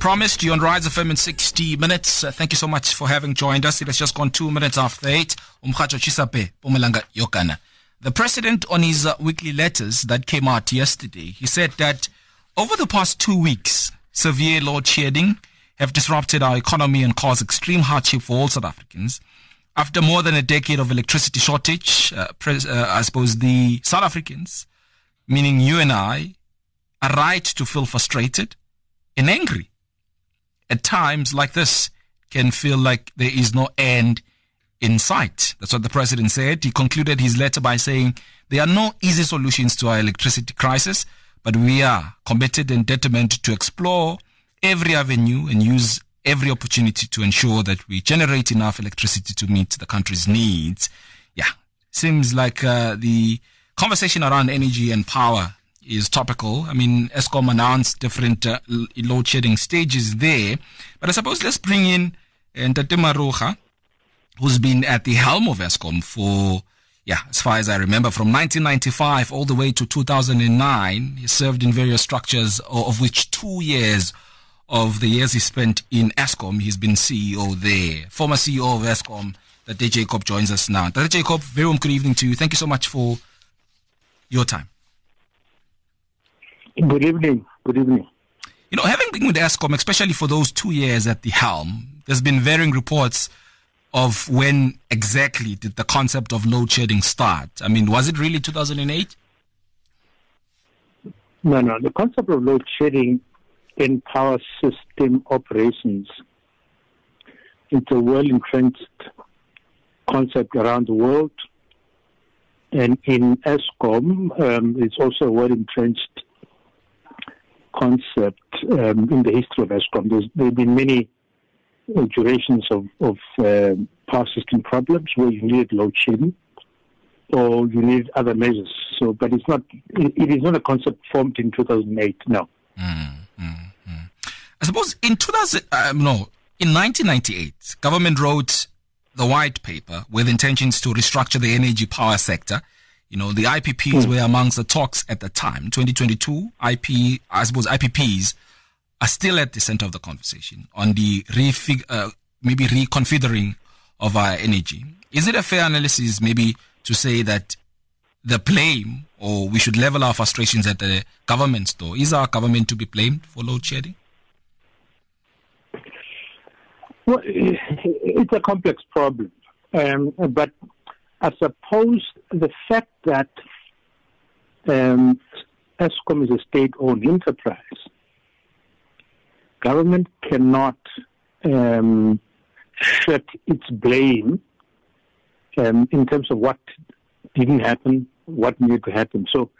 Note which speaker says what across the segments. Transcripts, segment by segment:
Speaker 1: promised, you're on Rise FM in 60 minutes. Uh, thank you so much for having joined us. It has just gone two minutes after eight. Umkhacho Chisape, Pumalanga Yokana. The president, on his uh, weekly letters that came out yesterday, he said that over the past two weeks, severe load shedding have disrupted our economy and caused extreme hardship for all South Africans. After more than a decade of electricity shortage, uh, uh, I suppose the South Africans, meaning you and I, are right to feel frustrated and angry. At times like this, can feel like there is no end in sight. That's what the president said. He concluded his letter by saying there are no easy solutions to our electricity crisis, but we are committed and determined to explore every avenue and use every opportunity to ensure that we generate enough electricity to meet the country's needs. Yeah, seems like uh, the conversation around energy and power is topical. I mean, Eskom announced different uh, load shedding stages there, but I suppose let's bring in uh, Ntate Maroga, who's been at the helm of Eskom for, yeah, as far as I remember, from 1995 all the way to 2009. He served in various structures, of which two years of the years he spent in Eskom, he's been CEO there. Former CEO of Eskom, that Jacob joins us now. That Jacob, very warm good evening to you. Thank you so much for your time.
Speaker 2: Good evening. Good evening.
Speaker 1: You know, having been with Eskom, especially for those two years at the helm, there's been varying reports of when exactly did the concept of load shedding start. I mean, was it really 2008?
Speaker 2: No, no. The concept of load shedding in power system operations it's a well entrenched concept around the world. And in Eskom, um, it's also a well entrenched concept um, in the history of Eskom. There's, there have been many durations of, of uh, power system problems where you need load shedding or you need other measures. So, but it's not. it, it is not a concept formed in 2008. No.
Speaker 1: Mm, mm, mm. I suppose in 2000, uh, no, in 1998, government wrote the white paper with intentions to restructure the energy power sector you know, the IPPs mm. were amongst the talks at the time. 2022, IP, I suppose IPPs are still at the center of the conversation on the refig, uh, maybe reconfiguring of our energy. Is it a fair analysis, maybe, to say that the blame, or we should level our frustrations at the government, door? Is our government to be blamed for load shedding?
Speaker 2: Well, it's a complex problem, um, but I suppose the fact that um, Eskom is a state-owned enterprise, government cannot um, its blame um, in terms of what didn't happen, what needed to happen. So,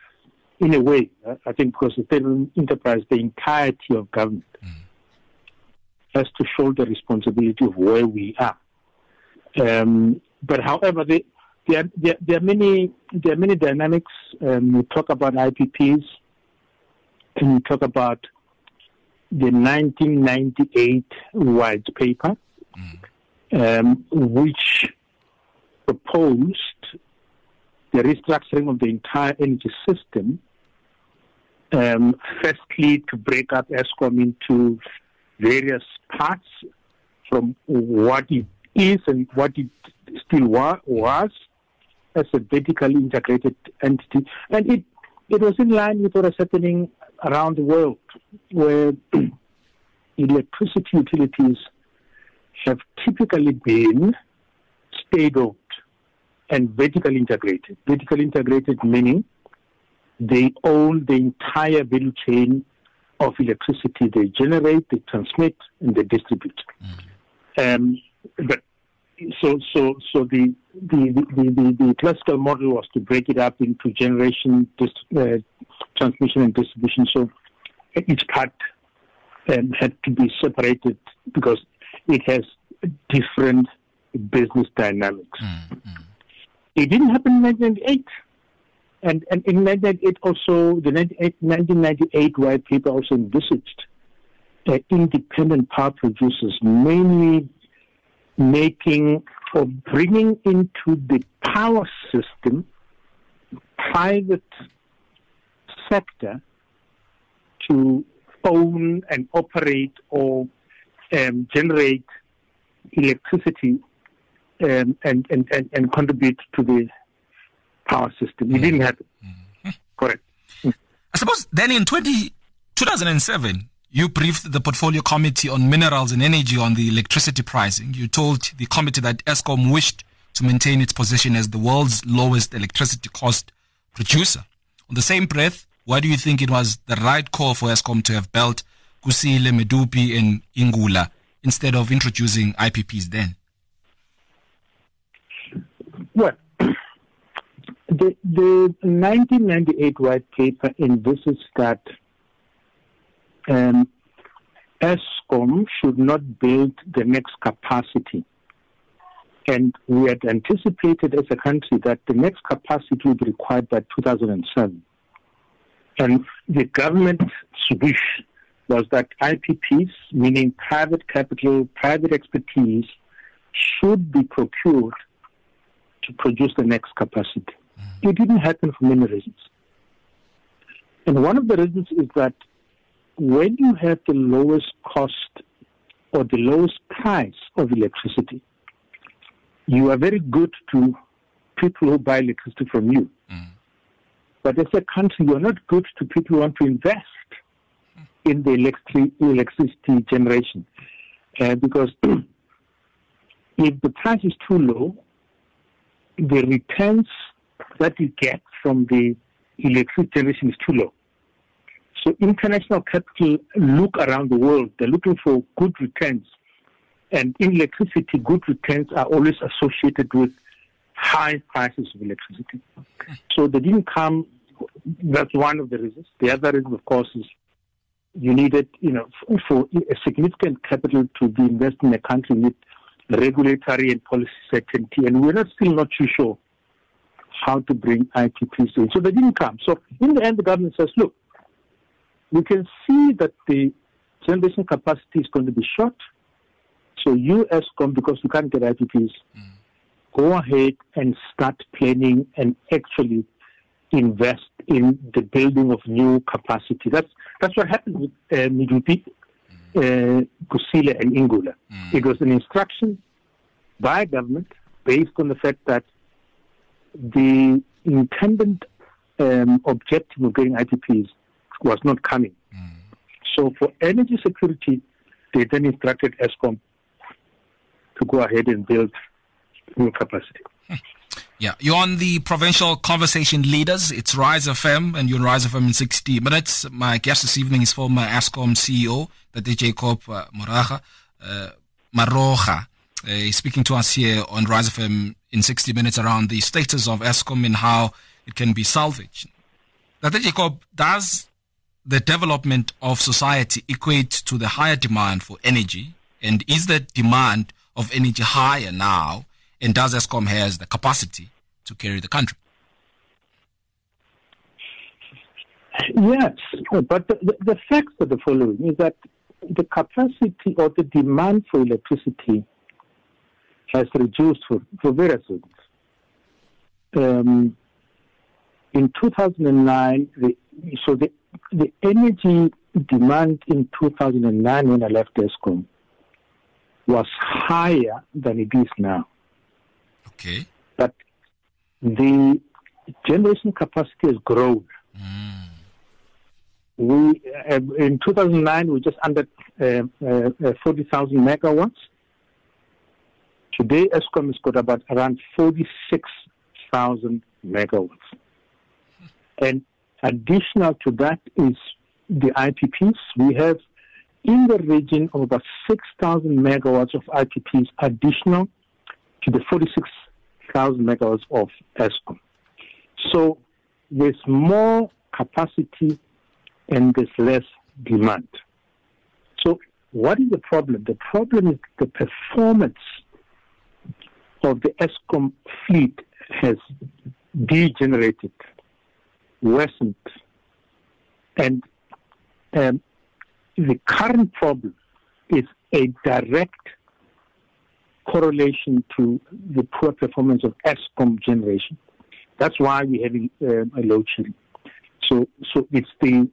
Speaker 2: in a way, I think because the state-owned enterprise, the entirety of government mm. has to shoulder responsibility of where we are. Um, but however, the, there, there, there, are many there are many dynamics. Um, we talk about IPPs, and we talk about the 1998 white paper, mm. um, which proposed the restructuring of the entire energy system. Um, firstly, to break up Eskom into various parts from what it is and what it still wa- was as a vertically integrated entity. And it, it was in line with what was happening around the world, where electricity utilities have typically been state owned and vertically integrated. Vertically integrated meaning they own the entire value chain of electricity they generate, they transmit, and they distribute. Mm. Um, but so so so the the, the, the, the classical model was to break it up into generation, uh, transmission, and distribution. So each part um, had to be separated because it has different business dynamics. Mm-hmm. It didn't happen in 1998. And, and in 1998 also, the 1998 white paper also envisaged uh, independent power producers, mainly making or bringing into the power system private sector to own and operate or um, generate electricity um, and, and, and, and contribute to the power system. It mm. didn't happen. Mm. Correct.
Speaker 1: I suppose then in 20, 2007, you briefed the portfolio committee on minerals and energy on the electricity pricing. You told the committee that Eskom wished to maintain its position as the world's lowest electricity cost producer. On the same breath, why do you think it was the right call for Eskom to have built Kusile, Medupi, and Ingula instead of introducing IPPs then?
Speaker 2: Well, the, the 1998 white paper envisages that um, Eskom should not build the next capacity. And we had anticipated as a country that the next capacity would be required by 2007. And the government's wish was that IPPs, meaning private capital, private expertise, should be procured to produce the next capacity. Mm-hmm. It didn't happen for many reasons. And one of the reasons is that when you have the lowest cost or the lowest price of electricity, you are very good to people who buy electricity from you. Mm. But as a country, you're not good to people who want to invest in the electric, electricity generation. Uh, because if the price is too low, the returns that you get from the electricity generation is too low. So international capital look around the world. They're looking for good returns. And in electricity, good returns are always associated with high prices of electricity. So they didn't come. That's one of the reasons. The other reason, of course, is you needed, you know, for a significant capital to be invested in a country with regulatory and policy certainty, and we're not still not too sure how to bring IPPs in. So they didn't come. So in the end, the government says, look, we can see that the generation capacity is going to be short. So you, Eskom, because we can't get IPPs, mm. go ahead and start planning and actually invest in the building of new capacity. That's that's what happened with uh, Medupi, mm. uh, Kusile, and Ingula. Mm. It was an instruction by government based on the fact that the intended um, objective of getting IPPs was not coming. Mm. So for energy security, they then instructed Eskom to go ahead and build new capacity.
Speaker 1: Yeah, you're on the provincial conversation leaders. It's Rise FM, and you're on Rise FM in 60 minutes. My guest this evening is former Eskom CEO, the Jacob uh, Moraga, uh, Maroga. Uh, speaking to us here on Rise FM in 60 minutes around the status of Eskom and how it can be salvaged. Dr. Jacob, does the development of society equate to the higher demand for energy? And is the demand of energy higher now? And does Eskom has the capacity to carry the country?
Speaker 2: Yes, but the, the, the facts are the following: is that the capacity or the demand for electricity has reduced for, for various reasons. Um, in 2009, the, so the, the energy demand in 2009 when I left Eskom was higher than it is now.
Speaker 1: Okay.
Speaker 2: But the generation capacity has grown. Mm. We uh, in 2009 we just under uh, uh, uh 40,000 megawatts. Today, Eskom has got about around 46,000 megawatts. And additional to that is the IPPs. We have in the region of about 6,000 megawatts of IPPs additional to the 46,000 megawatts of Eskom. So there's more capacity and there's less demand. So what is the problem? The problem is the performance of the Eskom fleet has degenerated, worsened, and um, the current problem is a direct correlation to the poor performance of Eskom generation. That's why we're having um, a load shedding. So, so it's the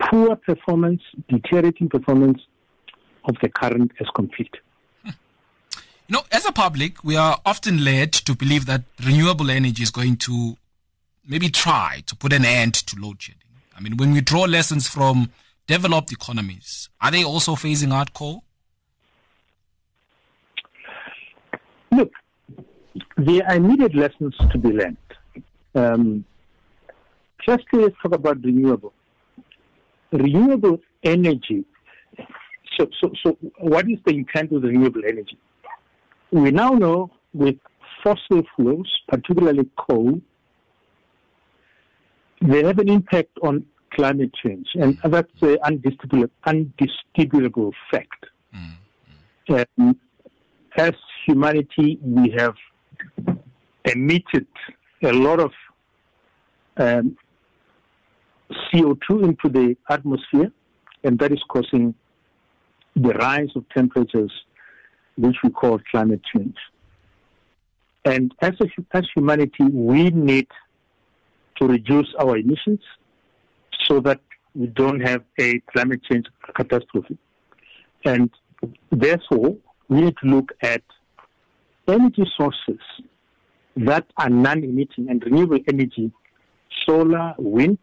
Speaker 2: poor performance, deteriorating performance of the current Eskom fleet.
Speaker 1: You know, as a public, we are often led to believe that renewable energy is going to maybe try to put an end to load shedding. I mean, when we draw lessons from developed economies, are they also phasing out coal?
Speaker 2: Look, there are immediate lessons to be learned. Um, firstly, let's talk about renewable. Renewable energy. So, so, so, what is the intent of renewable energy? We now know with fossil fuels, particularly coal, they have an impact on climate change, and that's an undisputable, undisputable fact. Mm. Um, as humanity, we have emitted a lot of um, CO2 into the atmosphere, and that is causing the rise of temperatures, which we call climate change. And as, a, as humanity, we need to reduce our emissions so that we don't have a climate change catastrophe. And therefore, we need to look at energy sources that are non-emitting and renewable energy, solar, wind,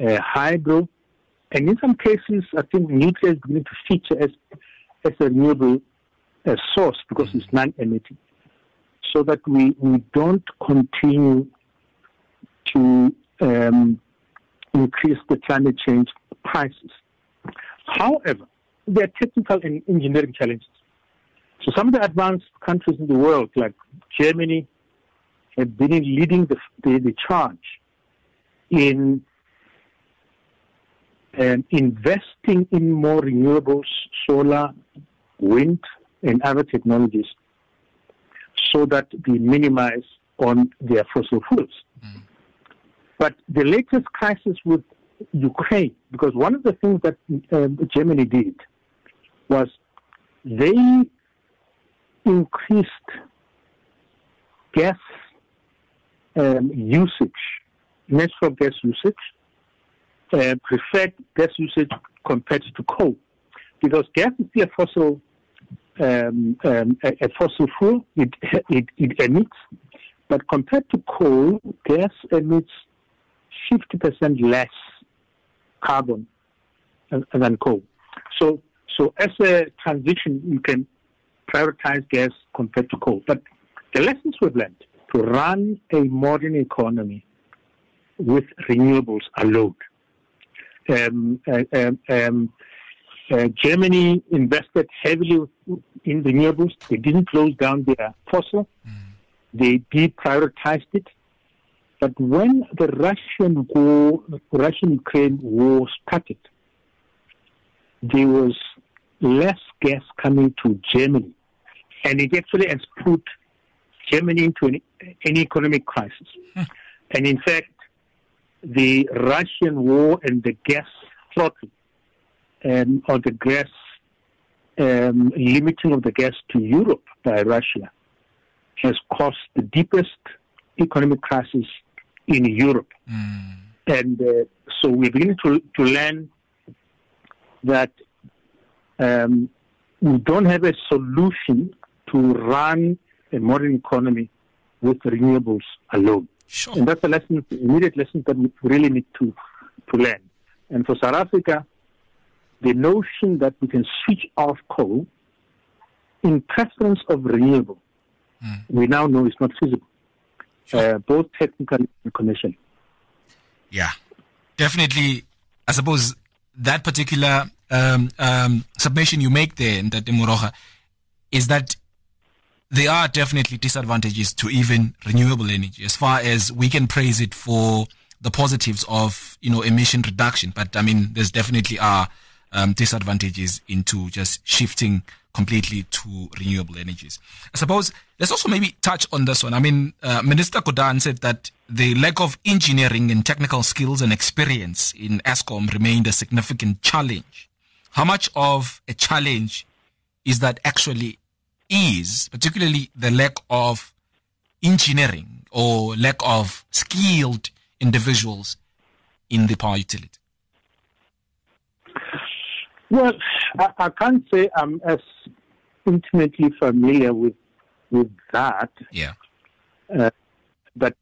Speaker 2: uh, hydro, and in some cases, I think nuclear is going to feature as, as a renewable uh, source because it's non-emitting, so that we, we don't continue to um, increase the climate change prices. However, there are technical and engineering challenges. So some of the advanced countries in the world, like Germany, have been leading the, the, the charge in um, investing in more renewables, solar, wind, and other technologies so that we minimize on their fossil fuels. But the latest crisis with Ukraine, because one of the things that um, Germany did was they increased gas um, usage, natural gas usage, uh, preferred gas usage compared to coal, because gas is a fossil um, um, a, a, fossil fuel. It, it, it emits, but compared to coal, gas emits 50% less carbon than coal. So, so as a transition, you can prioritize gas compared to coal. But the lessons we've learned to run a modern economy with renewables alone. Um, uh, um, um, uh, Germany invested heavily in renewables. They didn't close down their fossil. Mm. They deprioritized it. But when the Russian war, Russian-Ukraine war started, there was less gas coming to Germany, and it actually has put Germany into an, an economic crisis. Hmm. And in fact, the Russian war and the gas throttle, um, or the gas um, limiting of the gas to Europe by Russia, has caused the deepest economic crisis in Europe. Mm. And uh, so we're beginning to, to learn that um, we don't have a solution to run a modern economy with renewables alone. Sure. And that's a lesson, immediate lesson that we really need to, to learn. And for South Africa, the notion that we can switch off coal in preference of renewable, mm. we now know is not feasible. Uh, both technical and commercially.
Speaker 1: Yeah, definitely. I suppose that particular um, um, submission you make there, in Maroga, is that there are definitely disadvantages to even renewable energy as far as we can praise it for the positives of you know emission reduction but i mean there's definitely are um, disadvantages into just shifting completely to renewable energies. I suppose let's also maybe touch on this one. I mean, uh, Minister Gordhan said that the lack of engineering and technical skills and experience in Eskom remained a significant challenge. How much of a challenge is that actually is, particularly the lack of engineering or lack of skilled individuals in the power utility?
Speaker 2: Well, I, I can't say I'm as intimately familiar with with that.
Speaker 1: Yeah.
Speaker 2: Uh, but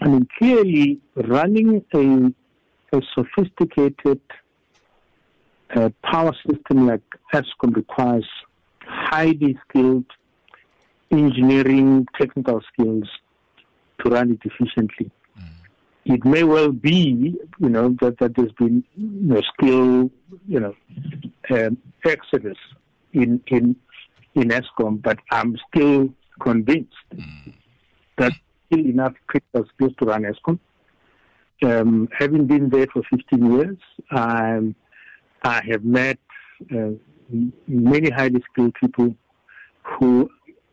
Speaker 2: I mean, clearly, running a a sophisticated uh, power system like Eskom requires highly skilled engineering, technical skills to run it efficiently. It may well be, you know, that, that there's been you know, skill, you know, um, exodus in in in Eskom, but I'm still convinced mm. that still enough critical skills to run Eskom. Um, having been there for 15 years, um, I have met uh, many highly skilled people who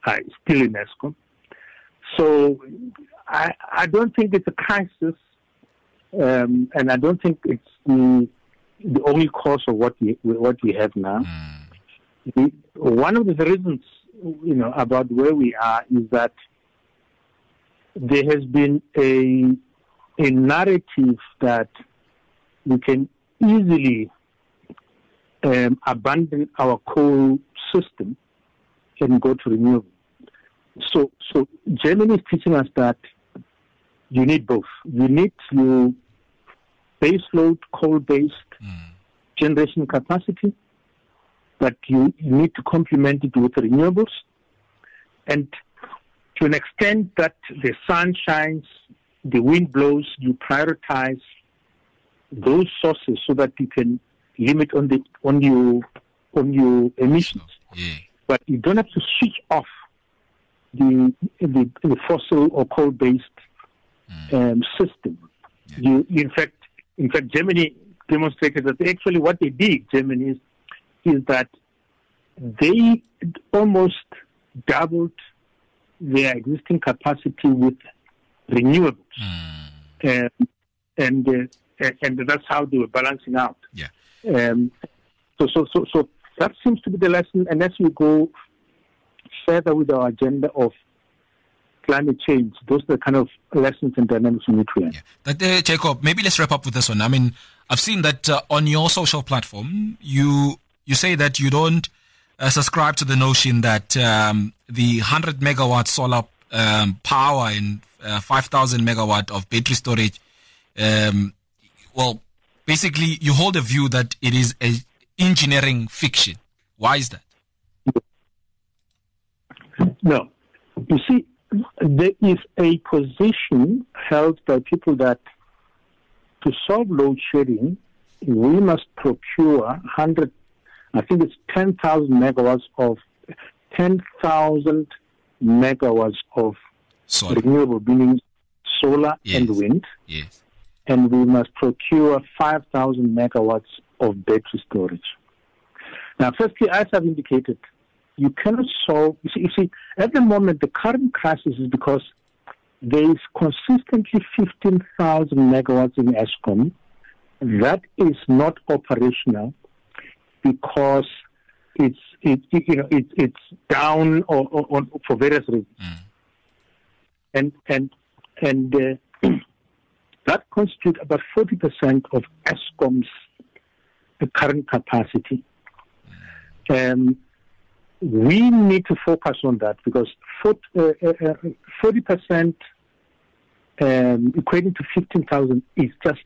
Speaker 2: are still in Eskom. So I, I don't think it's a crisis, um, and I don't think it's the, the only cause of what we what we have now. Mm. The, one of the reasons, you know, about where we are is that there has been a a narrative that we can easily um, abandon our coal system and go to renewable. So, so Germany is teaching us that you need both. You need your baseload coal-based mm. generation capacity, but you, you need to complement it with renewables. And to an extent that the sun shines, the wind blows, you prioritize those sources so that you can limit on the on your on your emissions. Yeah. But you don't have to switch off the the, the fossil or coal based. Um, system. Yeah. You, in fact, in fact, Germany demonstrated that actually what they did, Germany, is, is that they almost doubled their existing capacity with renewables, mm. um, and uh, and that's how they were balancing out.
Speaker 1: Yeah.
Speaker 2: Um, so, so, so, so that seems to be the lesson. And as we go further with our agenda of climate change, those are the kind of lessons and dynamics we need to learn.
Speaker 1: Yeah. But, uh, Jacob, maybe let's wrap up with this one. I mean, I've seen that uh, on your social platform, you you say that you don't uh, subscribe to the notion that um, the 100 megawatt solar um, power and uh, 5,000 megawatt of battery storage, um, well, basically you hold a view that it is a engineering fiction. Why is that?
Speaker 2: No. You see, there is a position held by people that to solve load shedding, we must procure 100, I think it's 10,000 megawatts of 10,000 megawatts of renewable, meaning solar yes. and wind.
Speaker 1: Yes
Speaker 2: and we must procure 5,000 megawatts of battery storage. Now, firstly, as I've indicated, you cannot solve. You see, you see, at the moment, the current crisis is because there is consistently 15,000 megawatts in Eskom that is not operational because it's it, you know it, it's down or, or, or, for various reasons, mm. and and and uh, that constitutes about 40% of Eskom's current capacity. Um, we need to focus on that because 40, uh, uh, 40% uh, um, equating to 15,000 is just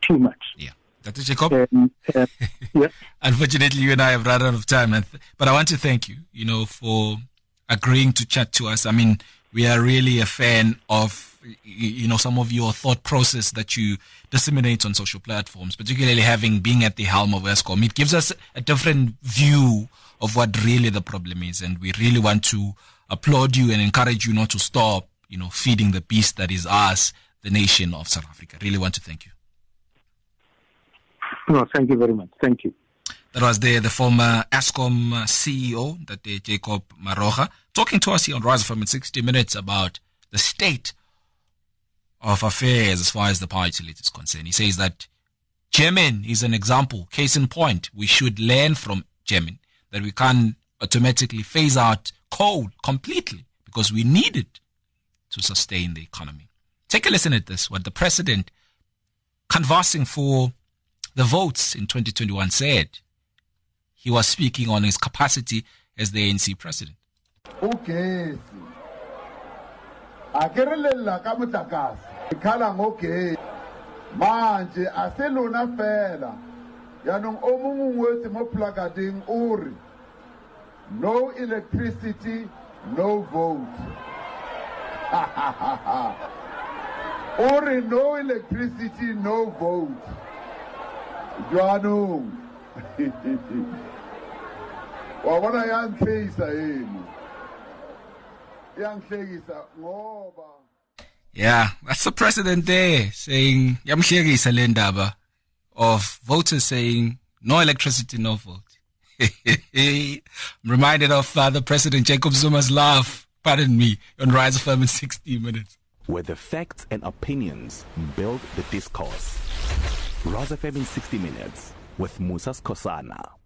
Speaker 2: too much.
Speaker 1: Yeah. Dr. Jacob, um, uh, yeah. unfortunately, you and I have run out of time, but I want to thank you, you know, for agreeing to chat to us. I mean, we are really a fan of you know some of your thought process that you disseminate on social platforms, particularly having being at the helm of Eskom. It gives us a different view of what really the problem is, and we really want to applaud you and encourage you not to stop, you know, feeding the beast that is us, the nation of South Africa. Really want to thank you.
Speaker 2: No, thank you very much. Thank you.
Speaker 1: That was the, the former Eskom CEO, that Jacob Maroga, talking to us here on Rise in 60 Minutes about the state of affairs as far as the power utility is concerned. He says that German is an example, case in point. We should learn from German that we can't automatically phase out coal completely because we need it to sustain the economy. Take a listen at this, what the president canvassing for the votes in 2021 said he was speaking on his capacity as the ANC president.
Speaker 3: ugesi akirilela ka motlakase ikhala ngogesi manje aselona fela. Yaanong o mongwe ngwetse mo plakading o re no electricity no vote. O no electricity no vote. Jwanong wa bona ya ntlheisa eno ngoba
Speaker 1: Yeah, that's the president there saying yamhlekisa le ndaba of voters saying no electricity, no vote. I'm reminded of uh, the president Jacob Zuma's laugh, pardon me, on Rise of FM in 60 minutes.
Speaker 4: where the facts and opinions build the discourse. Rise FM in 60 minutes with Musa Skosana.